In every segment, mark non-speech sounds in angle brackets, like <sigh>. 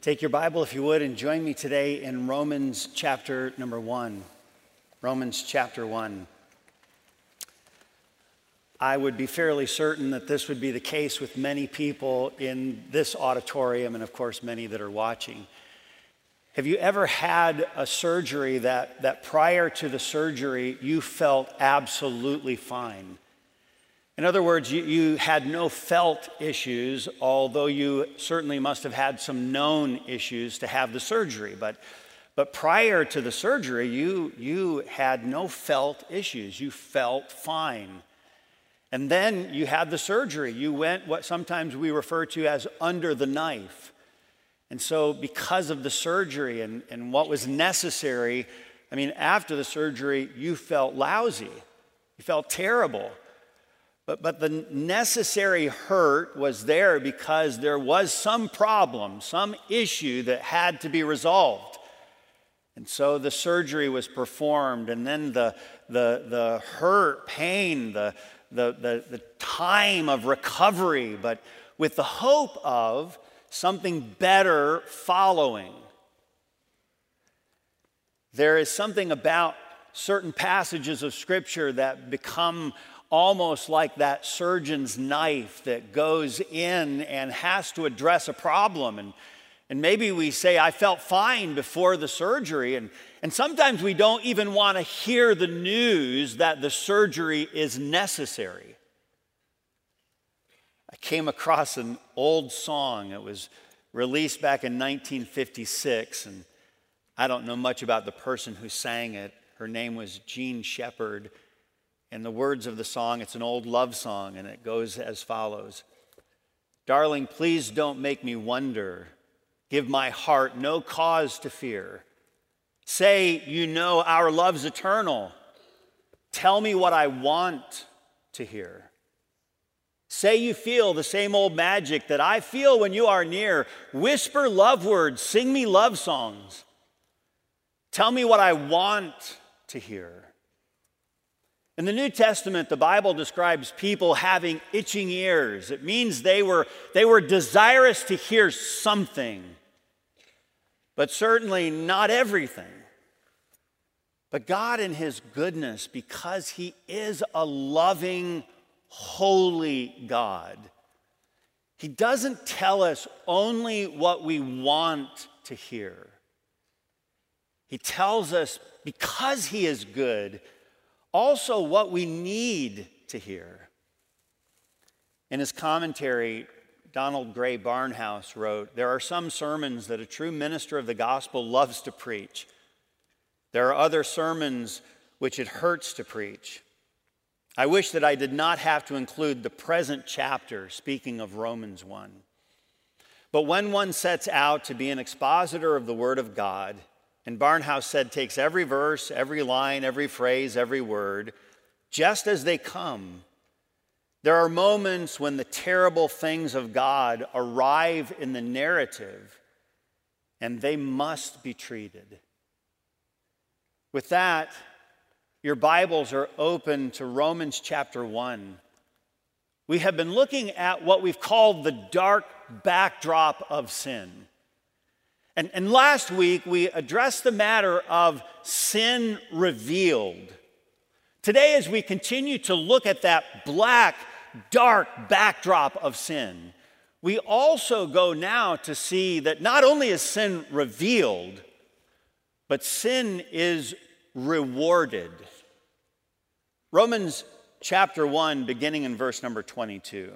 Take your Bible, if you would, and join me today in Romans chapter number one. Romans chapter one. I would be fairly certain that this would be the case with many people in this auditorium, and of course, many that are watching. Have you ever had a surgery that, that prior to the surgery you felt absolutely fine? In other words, you, you, had no felt issues, although you certainly must have had some known issues to have the surgery. But, but prior to the surgery, you, you had no felt issues. You felt fine. And then you had the surgery. You went what sometimes we refer to as under the knife. And so, because of the surgery and, and what was necessary, I mean, after the surgery, you felt lousy. You felt terrible. But, but the necessary hurt was there because there was some problem, some issue that had to be resolved. And so the surgery was performed, and then the, the, the hurt, pain, the, the, the, the time of recovery, but with the hope of something better following. There is something about certain passages of Scripture that become almost like that surgeon's knife that goes in and has to address a problem. And, and maybe we say, I felt fine before the surgery. And, and sometimes we don't even want to hear the news that the surgery is necessary. I came across an old song. It was released back in 1956, and I don't know much about the person who sang it. Her name was Jean Shepard. And the words of the song, it's an old love song, and it goes as follows Darling, please don't make me wonder. Give my heart no cause to fear. Say you know our love's eternal. Tell me what I want to hear. Say you feel the same old magic that I feel when you are near. Whisper love words, sing me love songs. Tell me what I want to hear. In the New Testament, the Bible describes people having itching ears. It means they were, they were desirous to hear something, but certainly not everything. But God, in His goodness, because He is a loving, holy God, He doesn't tell us only what we want to hear. He tells us because He is good also what we need to hear. In his commentary, Donald Grey Barnhouse wrote There are some sermons that a true minister of the gospel loves to preach. There are other sermons which it hurts to preach. I wish that I did not have to include the present chapter, speaking of Romans 1. But when one sets out to be an expositor of the Word of God, and Barnhouse said, takes every verse, every line, every phrase, every word, just as they come. There are moments when the terrible things of God arrive in the narrative, and they must be treated. With that, your Bibles are open to Romans chapter 1. We have been looking at what we've called the dark backdrop of sin. And, and last week, we addressed the matter of sin revealed. Today, as we continue to look at that black, dark backdrop of sin, we also go now to see that not only is sin revealed, but sin is rewarded. Romans chapter 1, beginning in verse number 22.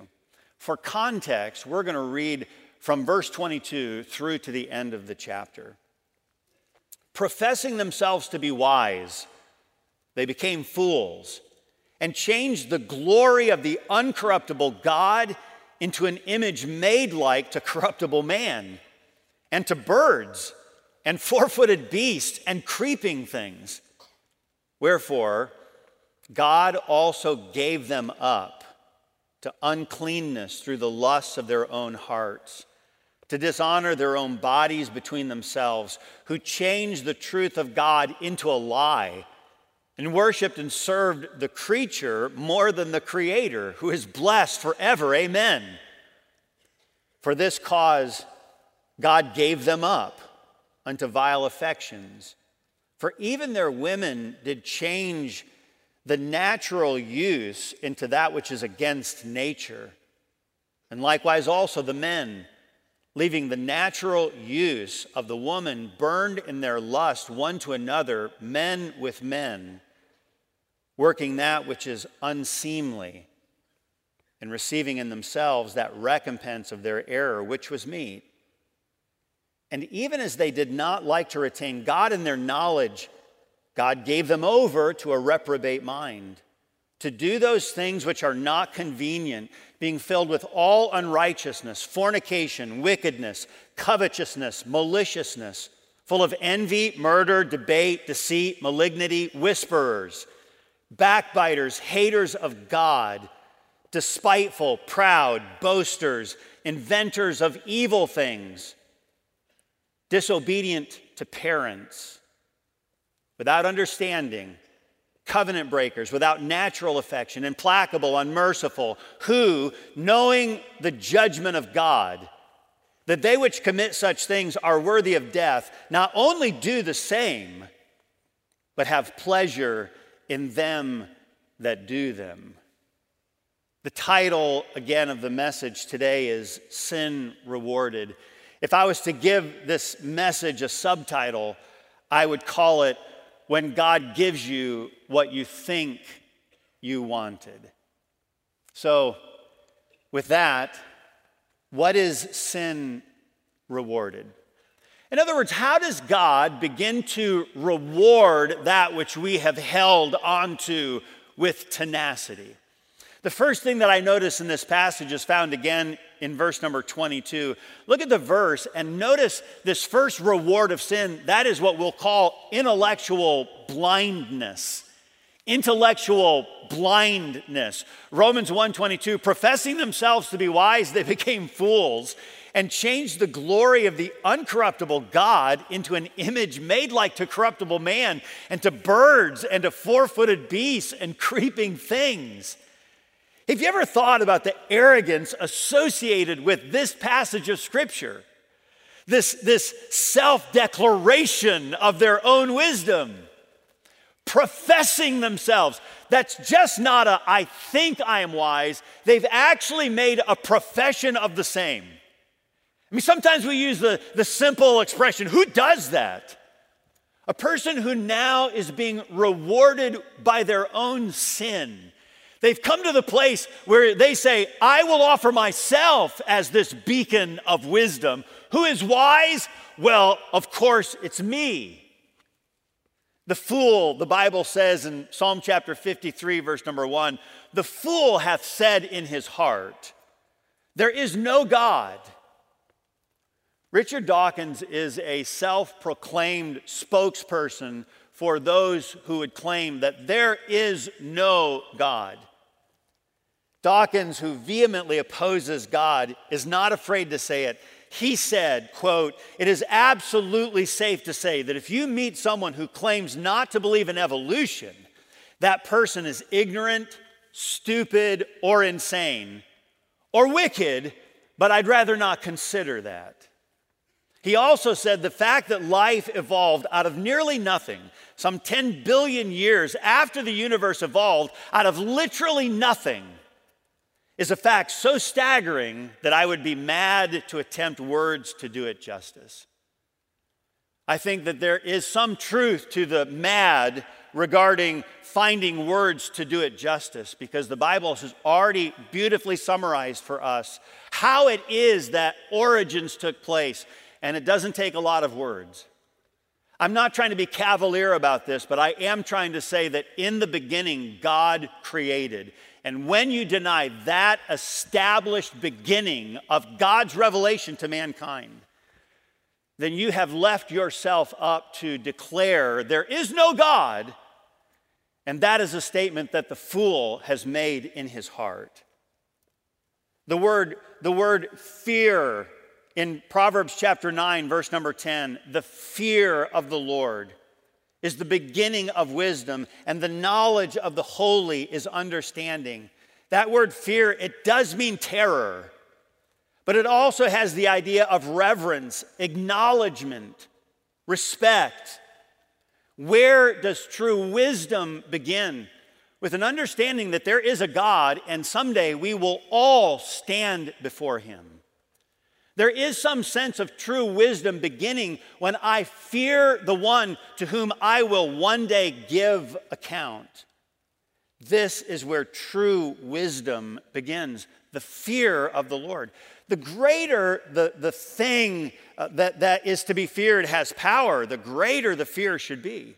For context, we're going to read from verse 22 through to the end of the chapter. Professing themselves to be wise, they became fools and changed the glory of the uncorruptible God into an image made like to corruptible man and to birds and four footed beasts and creeping things. Wherefore, God also gave them up to uncleanness through the lusts of their own hearts to dishonor their own bodies between themselves, who changed the truth of God into a lie and worshiped and served the creature more than the creator, who is blessed forever. Amen. For this cause, God gave them up unto vile affections. For even their women did change the natural use into that which is against nature. And likewise, also the men, leaving the natural use of the woman, burned in their lust one to another, men with men, working that which is unseemly, and receiving in themselves that recompense of their error, which was meat. And even as they did not like to retain God in their knowledge, God gave them over to a reprobate mind, to do those things which are not convenient, being filled with all unrighteousness, fornication, wickedness, covetousness, maliciousness, full of envy, murder, debate, deceit, malignity, whisperers, backbiters, haters of God, despiteful, proud, boasters, inventors of evil things, disobedient to parents without understanding, covenant breakers, without natural affection, implacable, unmerciful, who, knowing the judgment of God, that they which commit such things are worthy of death, not only do the same, but have pleasure in them that do them. The title, again, of the message today is Sin Rewarded. If I was to give this message a subtitle, I would call it when God gives you what you think you wanted. So, with that, what is sin rewarded? In other words, how does God begin to reward that which we have held onto with tenacity? The first thing that I notice in this passage is found again in verse number 22. Look at the verse and notice this first reward of sin. That is what we'll call intellectual blindness. Intellectual blindness. Romans 1:22 professing themselves to be wise they <laughs> became fools and changed the glory of the uncorruptible God into an image made like to corruptible man and to birds and to four-footed beasts and creeping things. Have you ever thought about the arrogance associated with this passage of Scripture? This, this self declaration of their own wisdom, professing themselves. That's just not a, I think I am wise. They've actually made a profession of the same. I mean, sometimes we use the, the simple expression, who does that? A person who now is being rewarded by their own sin They've come to the place where they say, I will offer myself as this beacon of wisdom. Who is wise? Well, of course, it's me. The fool, the Bible says in Psalm chapter 53, verse number one, the fool hath said in his heart, There is no God. Richard Dawkins is a self proclaimed spokesperson for those who would claim that there is no God. Dawkins, who vehemently opposes God, is not afraid to say it. He said, quote, "It is absolutely safe to say that if you meet someone who claims not to believe in evolution, that person is ignorant, stupid, or insane, or wicked, but I'd rather not consider that." He also said the fact that life evolved out of nearly nothing, some 10 billion years after the universe evolved, out of literally nothing is a fact so staggering that I would be mad to attempt words to do it justice. I think that there is some truth to the mad regarding finding words to do it justice because the Bible has already beautifully summarized for us how it is that origins took place, and it doesn't take a lot of words. I'm not trying to be cavalier about this, but I am trying to say that in the beginning, God created. And when you deny that established beginning of God's revelation to mankind, then you have left yourself up to declare there is no God. And that is a statement that the fool has made in his heart. The word, the word fear in Proverbs chapter 9, verse number 10, the fear of the Lord is the beginning of wisdom, and the knowledge of the holy is understanding. That word fear, it does mean terror, But it also has the idea of reverence, acknowledgement, respect. Where does true wisdom begin? With an understanding that there is a God and someday we will all stand before him. There is some sense of true wisdom beginning when I fear the one to whom I will one day give account. This is where true wisdom begins the fear of the Lord. The greater the, the thing uh, that, that is to be feared has power, the greater the fear should be.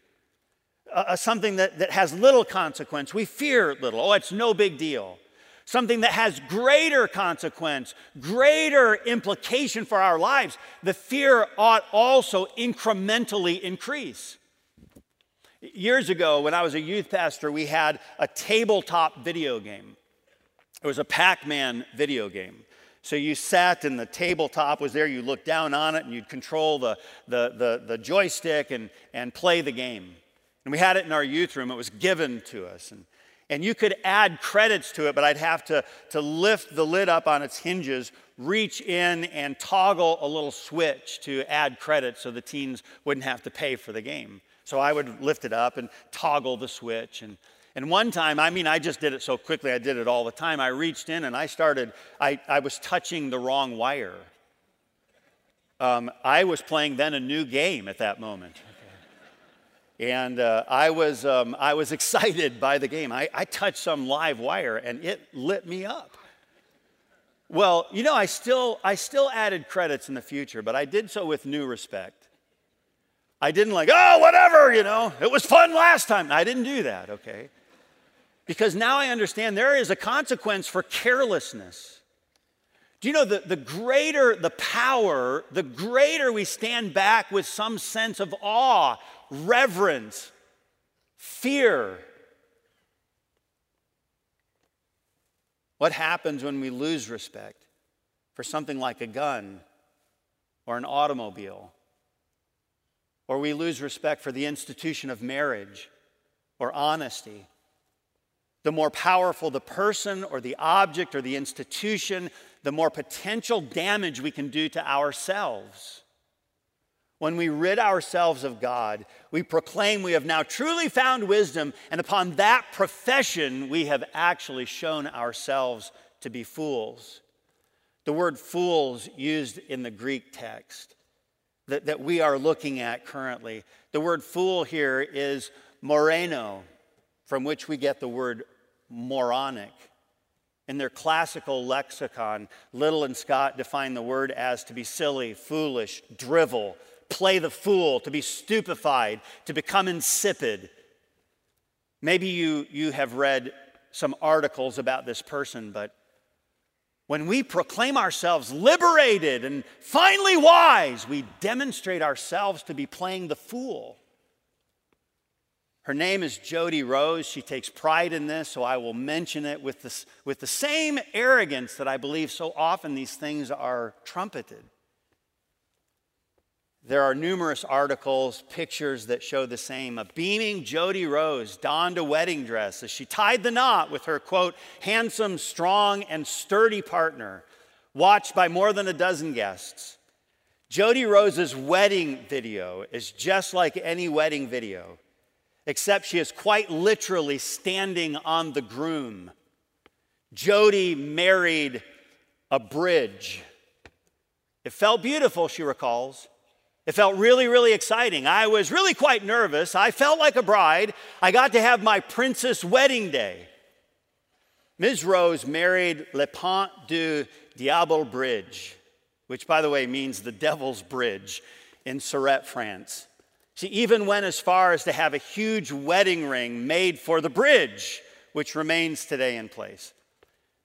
Uh, uh, something that, that has little consequence, we fear little. Oh, it's no big deal. Something that has greater consequence, greater implication for our lives, the fear ought also incrementally increase. Years ago, when I was a youth pastor, we had a tabletop video game. It was a Pac Man video game. So you sat and the tabletop was there, you looked down on it and you'd control the, the, the, the, joystick and, and play the game. And we had it in our youth room, it was given to us. And, and you could add credits to it, but I'd have to, to lift the lid up on its hinges, reach in and toggle a little switch to add credits so the teens wouldn't have to pay for the game. So I would lift it up and toggle the switch and and one time, I mean, I just did it so quickly, I did it all the time. I reached in and I started, I, I was touching the wrong wire. Um, I was playing then a new game at that moment. And uh, I, was, um, I was <laughs> excited by the game. I, I touched some live wire and it lit me up. Well, you know, I still, I still added credits in the future, but I did so with new respect. I didn't like, oh, whatever, you know, it was fun last time. I didn't do that, okay? Because now I understand there is a consequence for carelessness. Do you know the, the greater the power, the greater we stand back with some sense of awe, reverence, fear. What happens when we lose respect for something like a gun or an automobile? Or we lose respect for the institution of marriage or honesty the more powerful the person or the object or the institution, the more potential damage we can do to ourselves. When we rid ourselves of God, we proclaim we have now truly found wisdom, and upon that profession, we have actually shown ourselves to be fools. The word fools used in the Greek text that, that we are looking at currently, the word fool here is moraino, from which we get the word moronic. In their classical lexicon, Liddell and Scott define the word as to be silly, foolish, drivel, play the fool, to be stupefied, to become insipid. Maybe you, you have read some articles about this person, but when we proclaim ourselves liberated and finally wise, we demonstrate ourselves to be playing the fool. Her name is Jodi Rose. She takes pride in this, so I will mention it with, this, with the same arrogance that I believe so often these things are trumpeted. There are numerous articles, pictures that show the same. A beaming Jodi Rose donned a wedding dress as she tied the knot with her, quote, handsome, strong, and sturdy partner, watched by more than a dozen guests. Jodi Rose's wedding video is just like any wedding video except she is quite literally standing on the groom. Jodi married a bridge. It felt beautiful, she recalls. It felt really, really exciting. I was really quite nervous. I felt like a bride. I got to have my princess wedding day. Ms. Rose married Le Pont du Diable Bridge, which, by the way, means the Devil's Bridge in Céret, France. She even went as far as to have a huge wedding ring made for the bridge, which remains today in place.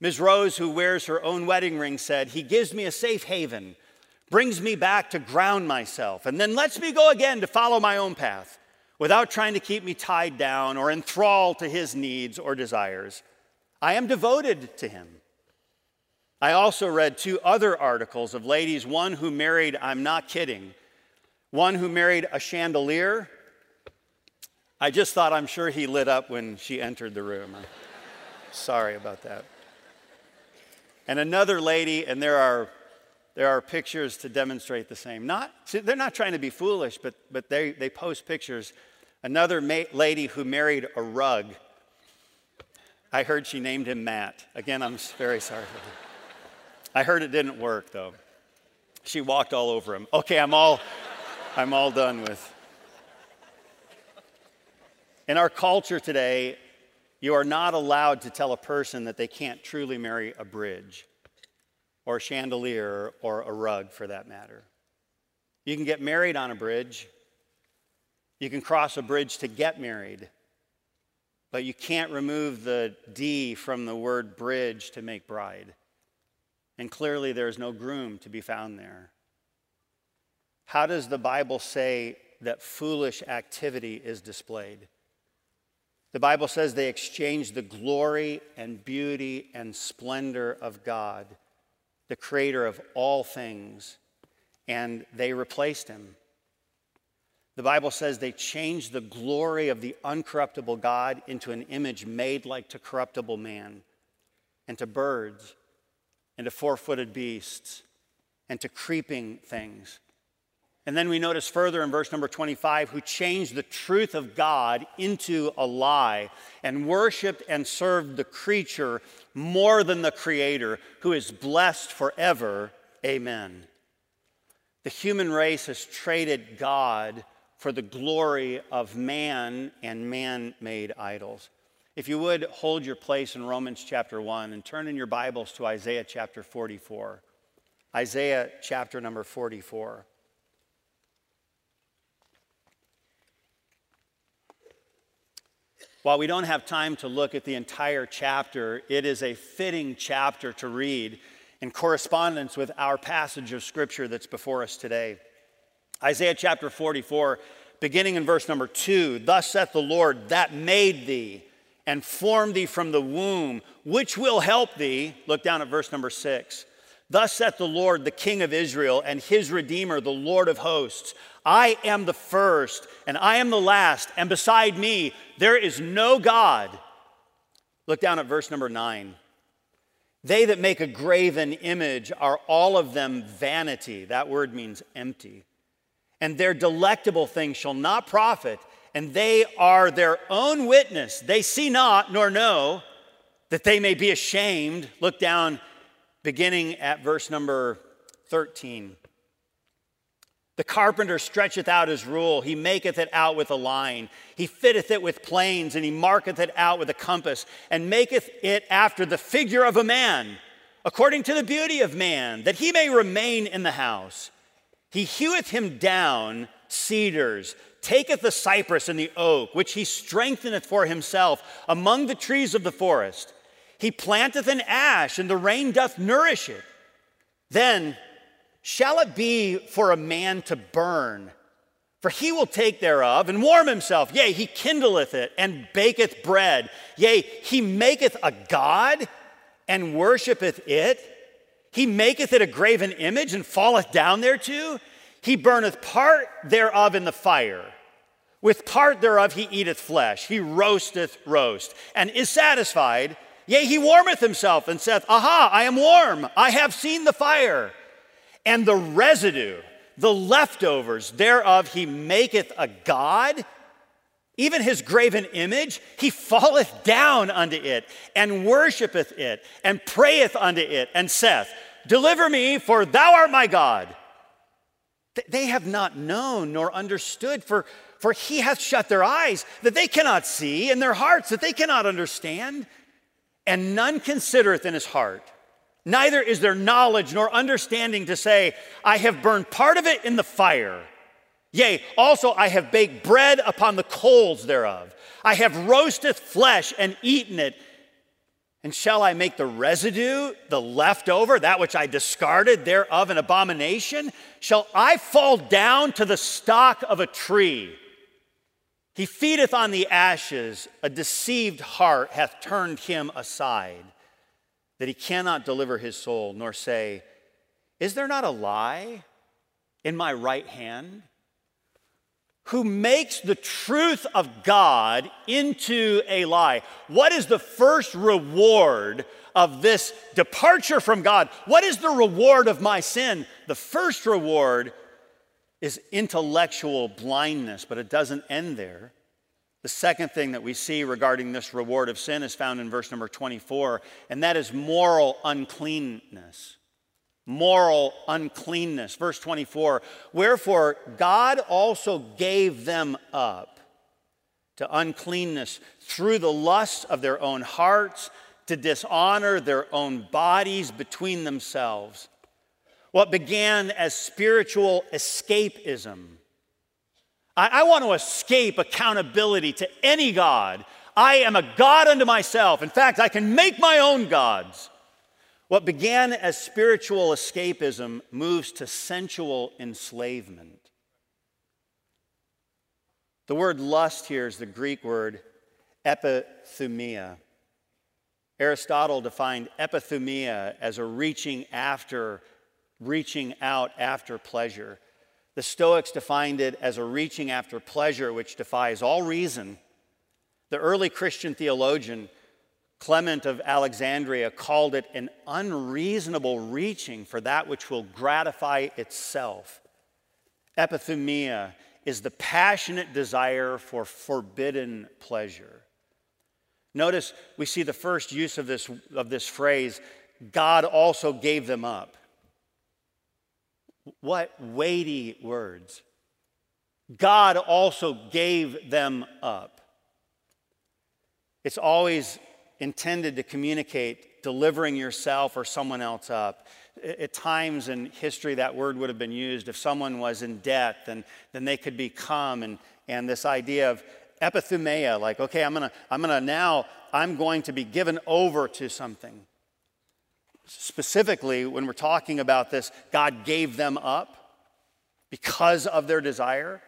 Ms. Rose, who wears her own wedding ring, said, He gives me a safe haven, brings me back to ground myself, and then lets me go again to follow my own path without trying to keep me tied down or enthralled to his needs or desires. I am devoted to him. I also read two other articles of ladies, one who married, I'm not kidding, one who married a chandelier. I just thought I'm sure he lit up when she entered the room. <laughs> sorry about that. And another lady, and there are there are pictures to demonstrate the same. Not, see, they're not trying to be foolish, but, but they, they post pictures. Another ma- lady who married a rug, I heard she named him Matt. Again, I'm very sorry for her. I heard it didn't work, though. She walked all over him. Okay, I'm all, I'm all done with. In our culture today, you are not allowed to tell a person that they can't truly marry a bridge or a chandelier or a rug for that matter. You can get married on a bridge, you can cross a bridge to get married, but you can't remove the D from the word bridge to make bride. And clearly, there is no groom to be found there. How does the Bible say that foolish activity is displayed? The Bible says they exchanged the glory and beauty and splendor of God the creator of all things, and they replaced him. The Bible says they changed the glory of the uncorruptible God into an image made like to corruptible man, and to birds, and to four footed beasts, and to creeping things. And then we notice further in verse number 25 who changed the truth of God into a lie and worshiped and served the creature more than the creator who is blessed forever. Amen. The human race has traded God for the glory of man and man made idols. If you would hold your place in Romans chapter 1 and turn in your Bibles to Isaiah chapter 44. Isaiah chapter number 44. While we don't have time to look at the entire chapter, it is a fitting chapter to read in correspondence with our passage of scripture that's before us today. Isaiah chapter 44, beginning in verse number 2 Thus saith the Lord that made thee and formed thee from the womb, which will help thee. Look down at verse number 6. Thus saith the Lord, the King of Israel, and his Redeemer, the Lord of hosts I am the first, and I am the last, and beside me there is no God. Look down at verse number nine. They that make a graven image are all of them vanity. That word means empty. And their delectable things shall not profit, and they are their own witness. They see not nor know that they may be ashamed. Look down, beginning at verse number 13. The carpenter stretcheth out his rule, he maketh it out with a line. He fitteth it with planes, and he marketh it out with a compass, and maketh it after the figure of a man, according to the beauty of man, that he may remain in the house. He heweth him down cedars, taketh the cypress and the oak, which he strengtheneth for himself among the trees of the forest. He planteth an ash, and the rain doth nourish it. Then Shall it be for a man to burn? For he will take thereof and warm himself. Yea, he kindleth it and baketh bread. Yea, he maketh a god and worshipeth it. He maketh it a graven image and falleth down thereto. He burneth part thereof in the fire. With part thereof he eateth flesh. He roasteth roast and is satisfied. Yea, he warmeth himself and saith, Aha, I am warm. I have seen the fire and the residue, the leftovers thereof, he maketh a God. Even his graven image, he falleth down unto it, and worshipeth it, and prayeth unto it, and saith, Deliver me, for thou art my God. They have not known nor understood, for, for he hath shut their eyes that they cannot see, and their hearts that they cannot understand. And none considereth in his heart Neither is there knowledge nor understanding to say, I have burned part of it in the fire. Yea, also I have baked bread upon the coals thereof. I have roasted flesh and eaten it. And shall I make the residue, the leftover, that which I discarded thereof an abomination? Shall I fall down to the stock of a tree? He feedeth on the ashes, a deceived heart hath turned him aside that he cannot deliver his soul, nor say, Is there not a lie in my right hand? who makes the truth of God into a lie. What is the first reward of this departure from God? What is the reward of my sin? The first reward is intellectual blindness, but it doesn't end there. The second thing that we see regarding this reward of sin is found in verse number 24, and that is moral uncleanness. Moral uncleanness. Verse 24, wherefore God also gave them up to uncleanness through the lust of their own hearts, to dishonor their own bodies between themselves. What began as spiritual escapism I, I want to escape accountability to any God. I am a God unto myself. In fact, I can make my own gods. What began as spiritual escapism moves to sensual enslavement. The word lust here is the Greek word epithumia. Aristotle defined epithumia as a reaching after, reaching out after pleasure. The Stoics defined it as a reaching after pleasure which defies all reason. The early Christian theologian Clement of Alexandria called it an unreasonable reaching for that which will gratify itself. Epithumia is the passionate desire for forbidden pleasure. Notice we see the first use of this, of this phrase God also gave them up. What weighty words. God also gave them up. It's always intended to communicate delivering yourself or someone else up. At times in history, that word would have been used. If someone was in debt, then, then they could become, and, and this idea of epithumia, like, okay, I'm gonna, I'm gonna now, I'm going to be given over to something specifically, when we're talking about this, God gave them up because of their desire.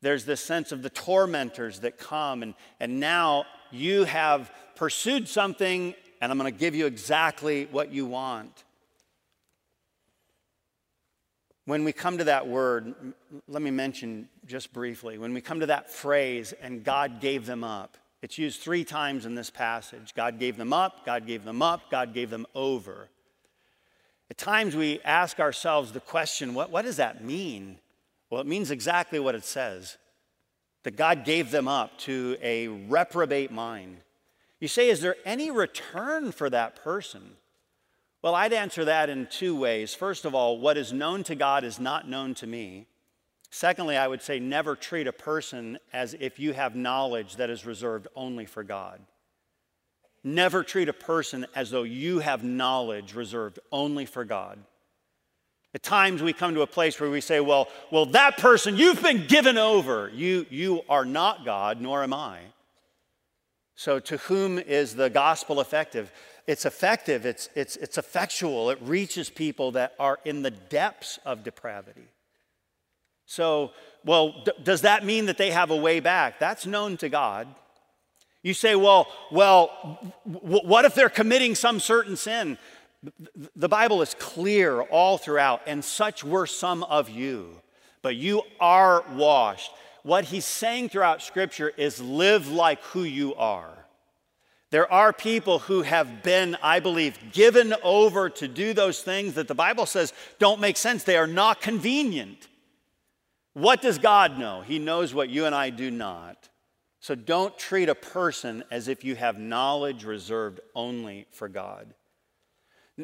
There's this sense of the tormentors that come, and, and now you have pursued something, and I'm going to give you exactly what you want. When we come to that word, let me mention just briefly when we come to that phrase, and God gave them up, it's used three times in this passage. God gave them up, God gave them up, God gave them over. At times we ask ourselves the question what, what does that mean? Well, it means exactly what it says that God gave them up to a reprobate mind. You say, is there any return for that person? Well, I'd answer that in two ways. First of all, what is known to God is not known to me. Secondly, I would say never treat a person as if you have knowledge that is reserved only for God. Never treat a person as though you have knowledge reserved only for God. At times we come to a place where we say, well, well, that person, you've been given over. You, you are not God, nor am I. So to whom is the gospel effective? It's effective, it's, it's, it's effectual, it reaches people that are in the depths of depravity. So, well, d- does that mean that they have a way back? That's known to God. You say, well, well, w- what if they're committing some certain sin? The Bible is clear all throughout, and such were some of you, but you are washed. What he's saying throughout Scripture is live like who you are. There are people who have been, I believe, given over to do those things that the Bible says don't make sense. They are not convenient. What does God know? He knows what you and I do not. So don't treat a person as if you have knowledge reserved only for God.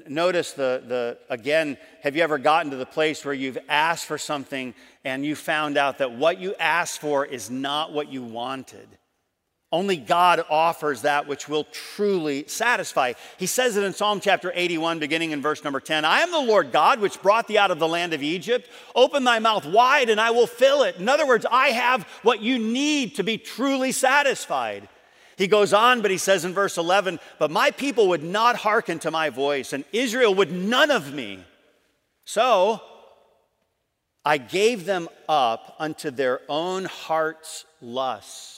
Notice the, the, again, have you ever gotten to the place where you've asked for something and you found out that what you asked for is not what you wanted? Only God offers that which will truly satisfy. He says it in Psalm chapter 81, beginning in verse number 10 I am the Lord God, which brought thee out of the land of Egypt. Open thy mouth wide, and I will fill it. In other words, I have what you need to be truly satisfied. He goes on, but he says in verse 11, But my people would not hearken to my voice, and Israel would none of me. So I gave them up unto their own heart's lust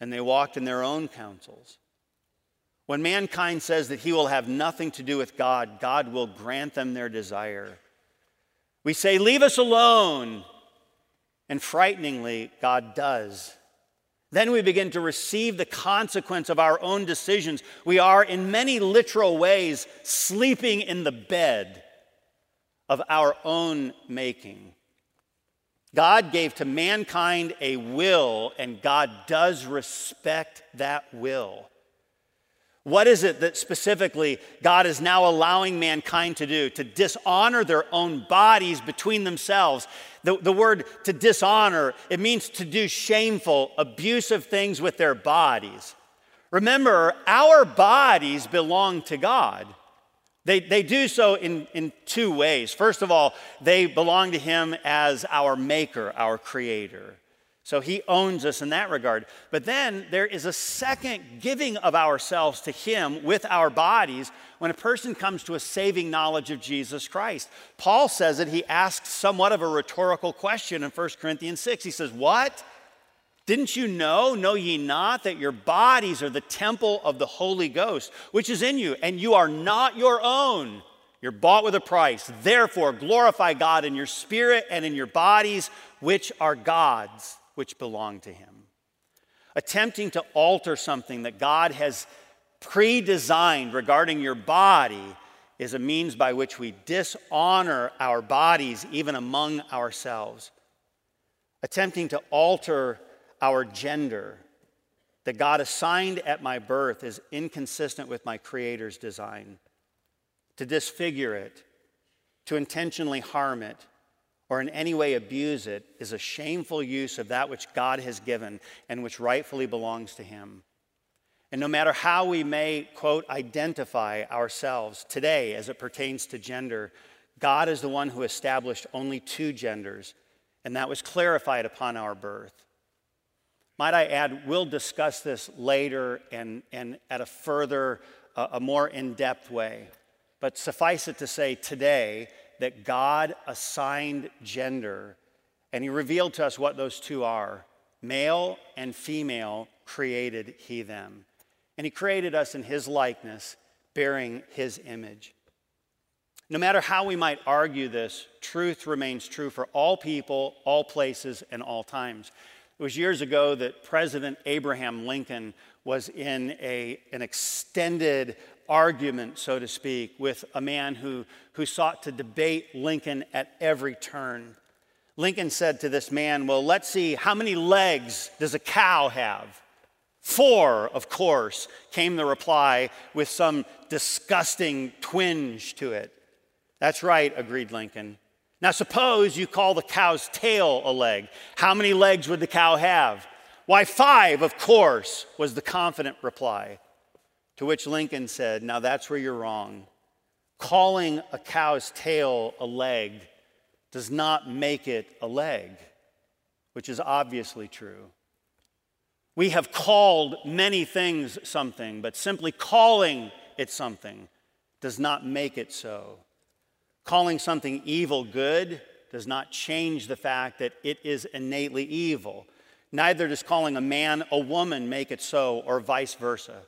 and they walked in their own counsels. When mankind says that he will have nothing to do with God, God will grant them their desire. We say, Leave us alone. And frighteningly, God does. Then we begin to receive the consequence of our own decisions. We are, in many literal ways, sleeping in the bed of our own making. God gave to mankind a will, and God does respect that will. What is it that specifically God is now allowing mankind to do? To dishonor their own bodies between themselves. The, the word to dishonor, it means to do shameful, abusive things with their bodies. Remember, our bodies belong to God. They, they do so in, in two ways. First of all, they belong to Him as our maker, our creator. So he owns us in that regard. But then there is a second giving of ourselves to him with our bodies when a person comes to a saving knowledge of Jesus Christ. Paul says that he asks somewhat of a rhetorical question in 1 Corinthians 6. He says, What? Didn't you know, know ye not, that your bodies are the temple of the Holy Ghost, which is in you, and you are not your own? You're bought with a price. Therefore, glorify God in your spirit and in your bodies, which are God's which belong to him. Attempting to alter something that God has pre designed regarding your body is a means by which we dishonor our bodies even among ourselves. Attempting to alter our gender that God assigned at my birth is inconsistent with my Creator's design. To disfigure it, to intentionally harm it, or in any way abuse it is a shameful use of that which God has given and which rightfully belongs to Him. And no matter how we may, quote, identify ourselves today as it pertains to gender, God is the one who established only two genders, and that was clarified upon our birth. Might I add, we'll discuss this later and, and at a further, uh, a more in depth way. But suffice it to say, today, that God assigned gender, and He revealed to us what those two are male and female created He them. And He created us in His likeness, bearing His image. No matter how we might argue this, truth remains true for all people, all places, and all times. It was years ago that President Abraham Lincoln was in a, an extended argument, so to speak, with a man who, who sought to debate Lincoln at every turn. Lincoln said to this man, Well, let's see, how many legs does a cow have? Four, of course, came the reply with some disgusting twinge to it. That's right, agreed Lincoln. Now, suppose you call the cow's tail a leg. How many legs would the cow have? Why, five, of course, was the confident reply. To which Lincoln said, Now that's where you're wrong. Calling a cow's tail a leg does not make it a leg, which is obviously true. We have called many things something, but simply calling it something does not make it so. Calling something evil good does not change the fact that it is innately evil. Neither does calling a man a woman make it so, or vice versa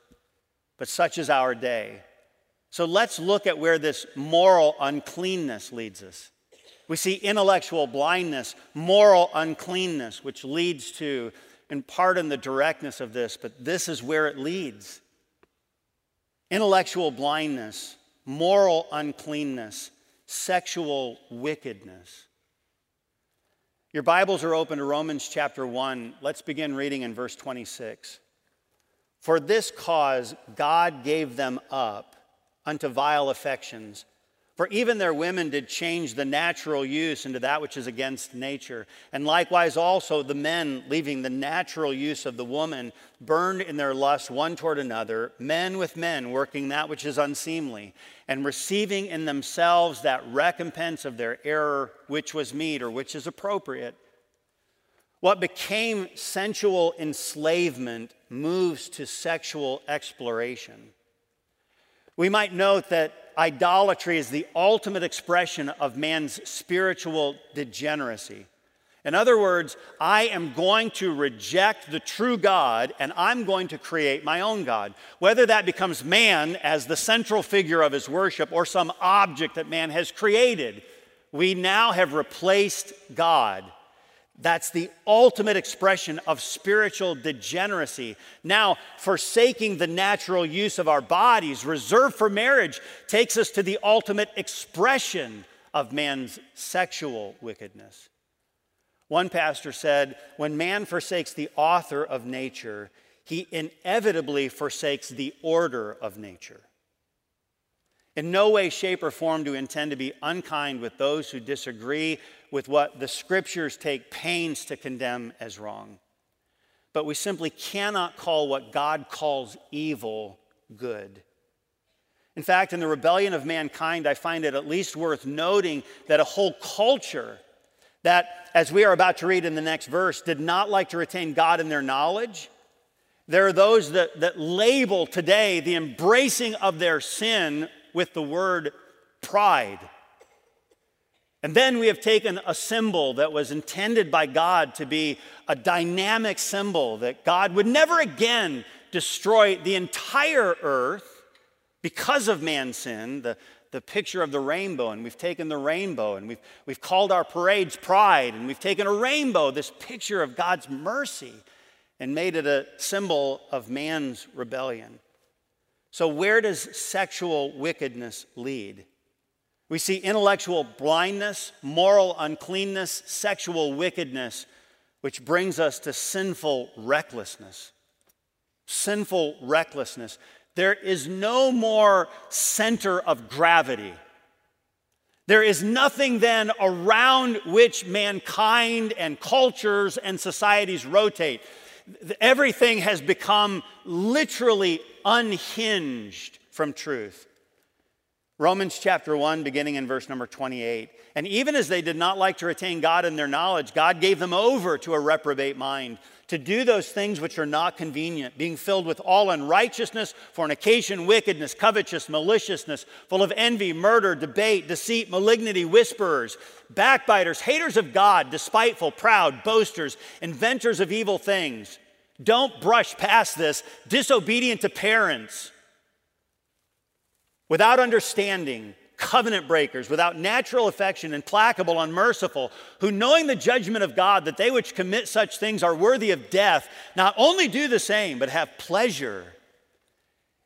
but such is our day. So let's look at where this moral uncleanness leads us. We see intellectual blindness, moral uncleanness, which leads to, and pardon the directness of this, but this is where it leads. Intellectual blindness, moral uncleanness, sexual wickedness. Your Bibles are open to Romans chapter 1. Let's begin reading in verse 26. For this cause God gave them up unto vile affections. For even their women did change the natural use into that which is against nature. And likewise also the men, leaving the natural use of the woman, burned in their lust one toward another, men with men, working that which is unseemly, and receiving in themselves that recompense of their error which was meet or which is appropriate. What became sensual enslavement moves to sexual exploration. We might note that idolatry is the ultimate expression of man's spiritual degeneracy. In other words, I am going to reject the true God and I'm going to create my own God. Whether that becomes man as the central figure of his worship or some object that man has created, we now have replaced God That's the ultimate expression of spiritual degeneracy. Now, forsaking the natural use of our bodies reserved for marriage takes us to the ultimate expression of man's sexual wickedness. One pastor said, When man forsakes the author of nature, he inevitably forsakes the order of nature. In no way, shape, or form do we intend to be unkind with those who disagree with what the scriptures take pains to condemn as wrong. But we simply cannot call what God calls evil good. In fact, in the rebellion of mankind, I find it at least worth noting that a whole culture that, as we are about to read in the next verse, did not like to retain God in their knowledge. There are those that, that label today the embracing of their sin with the word pride. And then we have taken a symbol that was intended by God to be a dynamic symbol that God would never again destroy the entire earth because of man's sin, the, the picture of the rainbow, and we've taken the rainbow and we've, we've called our parades pride, and we've taken a rainbow, this picture of God's mercy, and made it a symbol of man's rebellion. So, where does sexual wickedness lead? We see intellectual blindness, moral uncleanness, sexual wickedness, which brings us to sinful recklessness. Sinful recklessness. There is no more center of gravity. There is nothing then around which mankind and cultures and societies rotate. Everything has become literally unhinged from truth. Romans chapter 1, beginning in verse number 28. And even as they did not like to retain God in their knowledge, God gave them over to a reprobate mind to do those things which are not convenient, being filled with all unrighteousness, fornication, wickedness, covetousness, maliciousness, full of envy, murder, debate, deceit, malignity, whisperers, backbiters, haters of God, despiteful, proud, boasters, inventors of evil things don't brush past this. Disobedient to parents, without understanding, covenant breakers, without natural affection, implacable, unmerciful, who knowing the judgment of God that they which commit such things are worthy of death, not only do the same, but have pleasure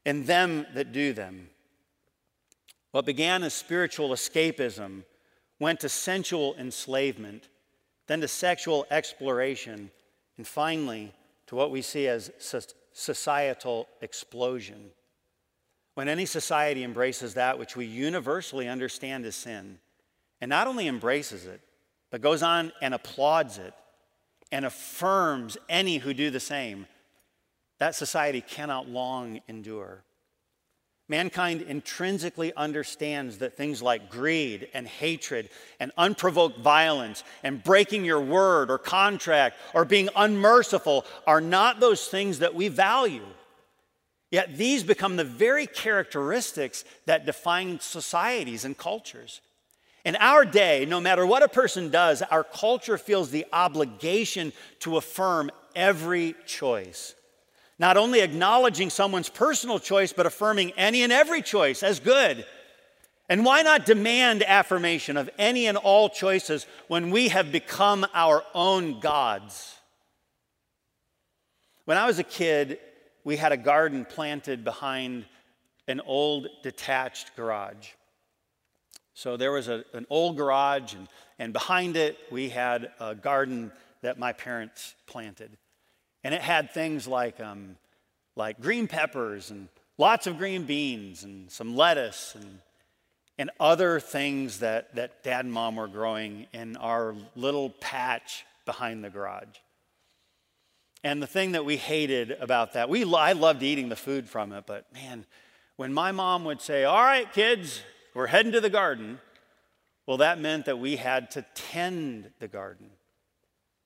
in them that do them. What began as spiritual escapism went to sensual enslavement, then to sexual exploration, and finally to what we see as societal explosion. When any society embraces that which we universally understand as sin, and not only embraces it, but goes on and applauds it and affirms any who do the same, that society cannot long endure. Mankind intrinsically understands that things like greed and hatred and unprovoked violence and breaking your word or contract or being unmerciful are not those things that we value. Yet these become the very characteristics that define societies and cultures. In our day, no matter what a person does, our culture feels the obligation to affirm every choice not only acknowledging someone's personal choice, but affirming any and every choice as good. And why not demand affirmation of any and all choices when we have become our own gods? When I was a kid, we had a garden planted behind an old detached garage. So there was a, an old garage, and, and behind it, we had a garden that my parents planted. And it had things like, um, like green peppers and lots of green beans and some lettuce and, and other things that, that dad and mom were growing in our little patch behind the garage. And the thing that we hated about that, we, I loved eating the food from it, but man, when my mom would say, All right, kids, we're heading to the garden, well, that meant that we had to tend the garden.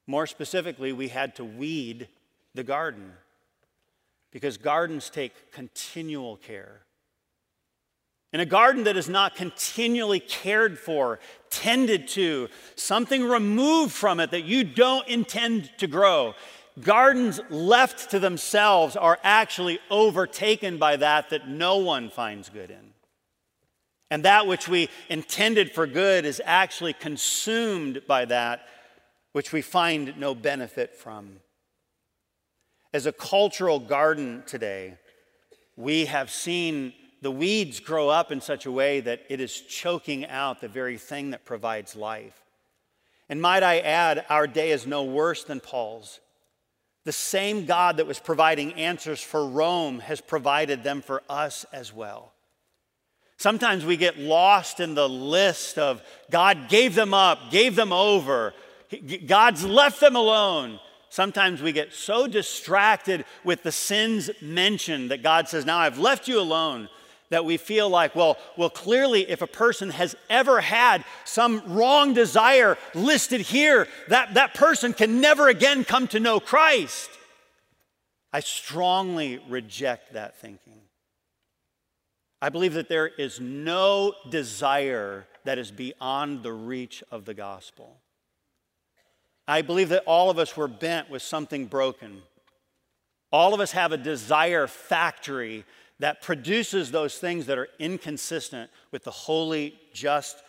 More specifically, we had to weed the garden because gardens take continual care. In a garden that is not continually cared for, tended to, something removed from it that you don't intend to grow, gardens left to themselves are actually overtaken by that that no one finds good in. And that which we intended for good is actually consumed by that which we find no benefit from. As a cultural garden today, we have seen the weeds grow up in such a way that it is choking out the very thing that provides life. And might I add, our day is no worse than Paul's. The same God that was providing answers for Rome has provided them for us as well. Sometimes we get lost in the list of God gave them up, gave them over, God's left them alone. Sometimes we get so distracted with the sins mentioned that God says, Now I've left you alone, that we feel like, well, well, clearly, if a person has ever had some wrong desire listed here, that, that person can never again come to know Christ. I strongly reject that thinking. I believe that there is no desire that is beyond the reach of the gospel. I believe that all of us were bent with something broken. All of us have a desire factory that produces those things that are inconsistent with the holy, just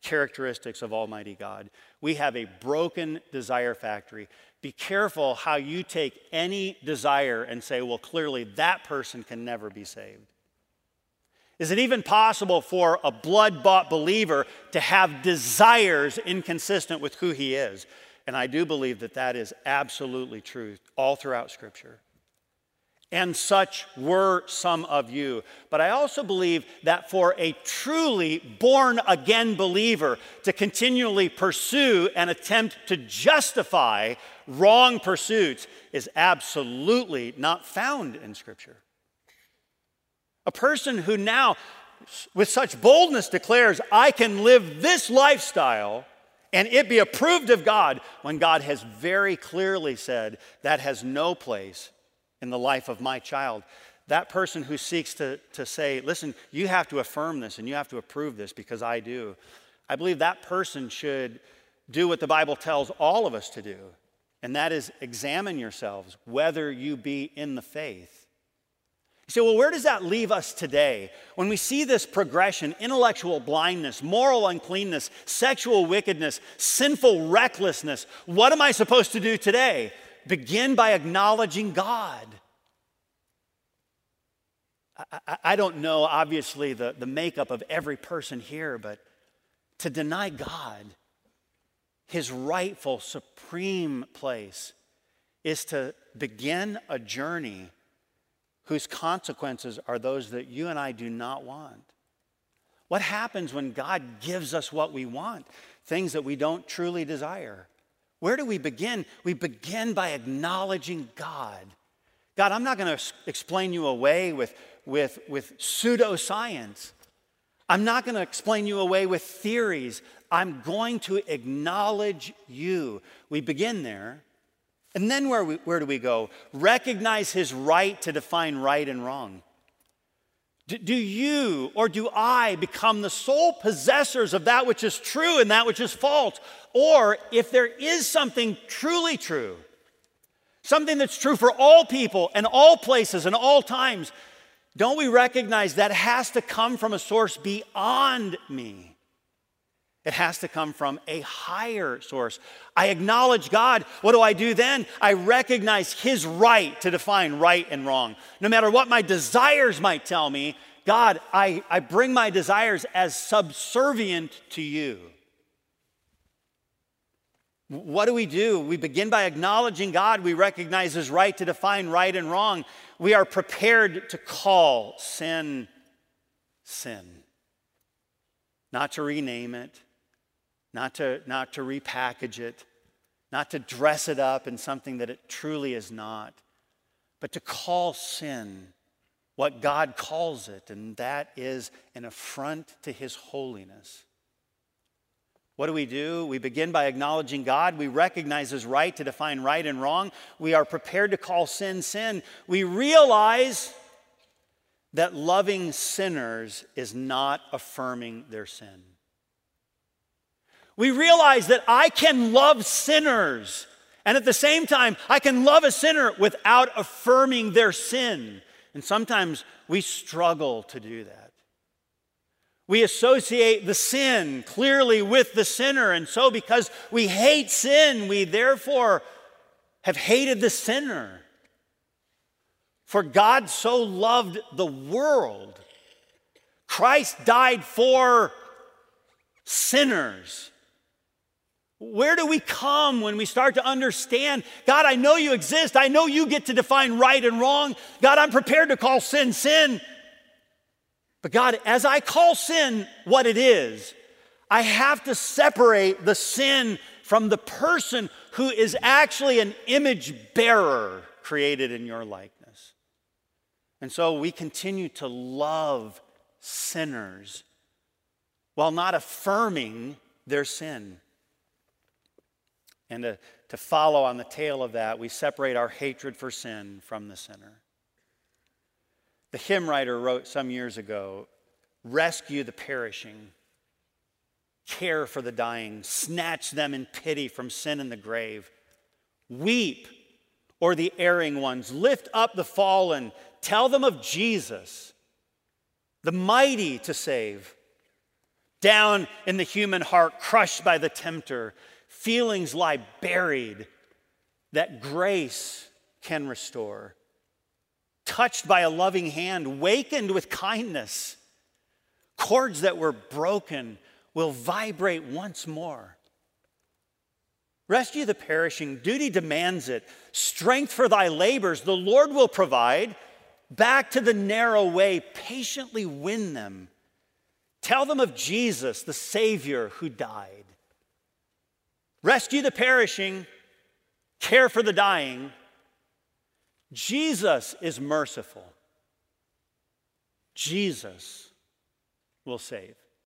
characteristics of Almighty God. We have a broken desire factory. Be careful how you take any desire and say, well, clearly that person can never be saved. Is it even possible for a blood bought believer to have desires inconsistent with who he is? And I do believe that that is absolutely true all throughout Scripture. And such were some of you. But I also believe that for a truly born again believer to continually pursue and attempt to justify wrong pursuits is absolutely not found in Scripture. A person who now, with such boldness, declares, I can live this lifestyle and it be approved of God when God has very clearly said that has no place in the life of my child. That person who seeks to, to say, listen, you have to affirm this and you have to approve this because I do. I believe that person should do what the Bible tells all of us to do, and that is examine yourselves whether you be in the faith. You say, well, where does that leave us today? When we see this progression intellectual blindness, moral uncleanness, sexual wickedness, sinful recklessness what am I supposed to do today? Begin by acknowledging God. I, I, don't know, obviously, the, the makeup of every person here, but to deny God his rightful, supreme place is to begin a journey whose consequences are those that you and I do not want. What happens when God gives us what we want, things that we don't truly desire? Where do we begin? We begin by acknowledging God. God, I'm not going to explain you away with, with, with pseudoscience. I'm not going to explain you away with theories. I'm going to acknowledge you. We begin there. And then where, we, where do we go? Recognize his right to define right and wrong. Do, you or do I become the sole possessors of that which is true and that which is false? Or if there is something truly true, something that's true for all people and all places and all times, don't we recognize that has to come from a source beyond me? It has to come from a higher source. I acknowledge God. What do I do then? I recognize His right to define right and wrong. No matter what my desires might tell me, God, I, I bring my desires as subservient to you. What do we do? We begin by acknowledging God. We recognize His right to define right and wrong. We are prepared to call sin sin, not to rename it not to, not to repackage it, not to dress it up in something that it truly is not, but to call sin what God calls it, and that is an affront to his holiness. What do we do? We begin by acknowledging God. We recognize his right to define right and wrong. We are prepared to call sin sin. We realize that loving sinners is not affirming their sin. We realize that I can love sinners, and at the same time, I can love a sinner without affirming their sin. And sometimes we struggle to do that. We associate the sin clearly with the sinner. And so, because we hate sin, we therefore have hated the sinner. For God so loved the world, Christ died for sinners. Where do we come when we start to understand, God, I know you exist. I know you get to define right and wrong. God, I'm prepared to call sin sin. But God, as I call sin what it is, I have to separate the sin from the person who is actually an image bearer created in your likeness. And so we continue to love sinners while not affirming their sin. And to, to follow on the tail of that, we separate our hatred for sin from the sinner. The hymn writer wrote some years ago rescue the perishing, care for the dying, snatch them in pity from sin and the grave, weep or the erring ones, lift up the fallen, tell them of Jesus, the mighty to save. Down in the human heart, crushed by the tempter, Feelings lie buried that grace can restore. Touched by a loving hand, wakened with kindness, chords that were broken will vibrate once more. Rescue the perishing, duty demands it. Strength for thy labors, the Lord will provide. Back to the narrow way, patiently win them. Tell them of Jesus, the Savior who died rescue the perishing, care for the dying. Jesus is merciful. Jesus will save.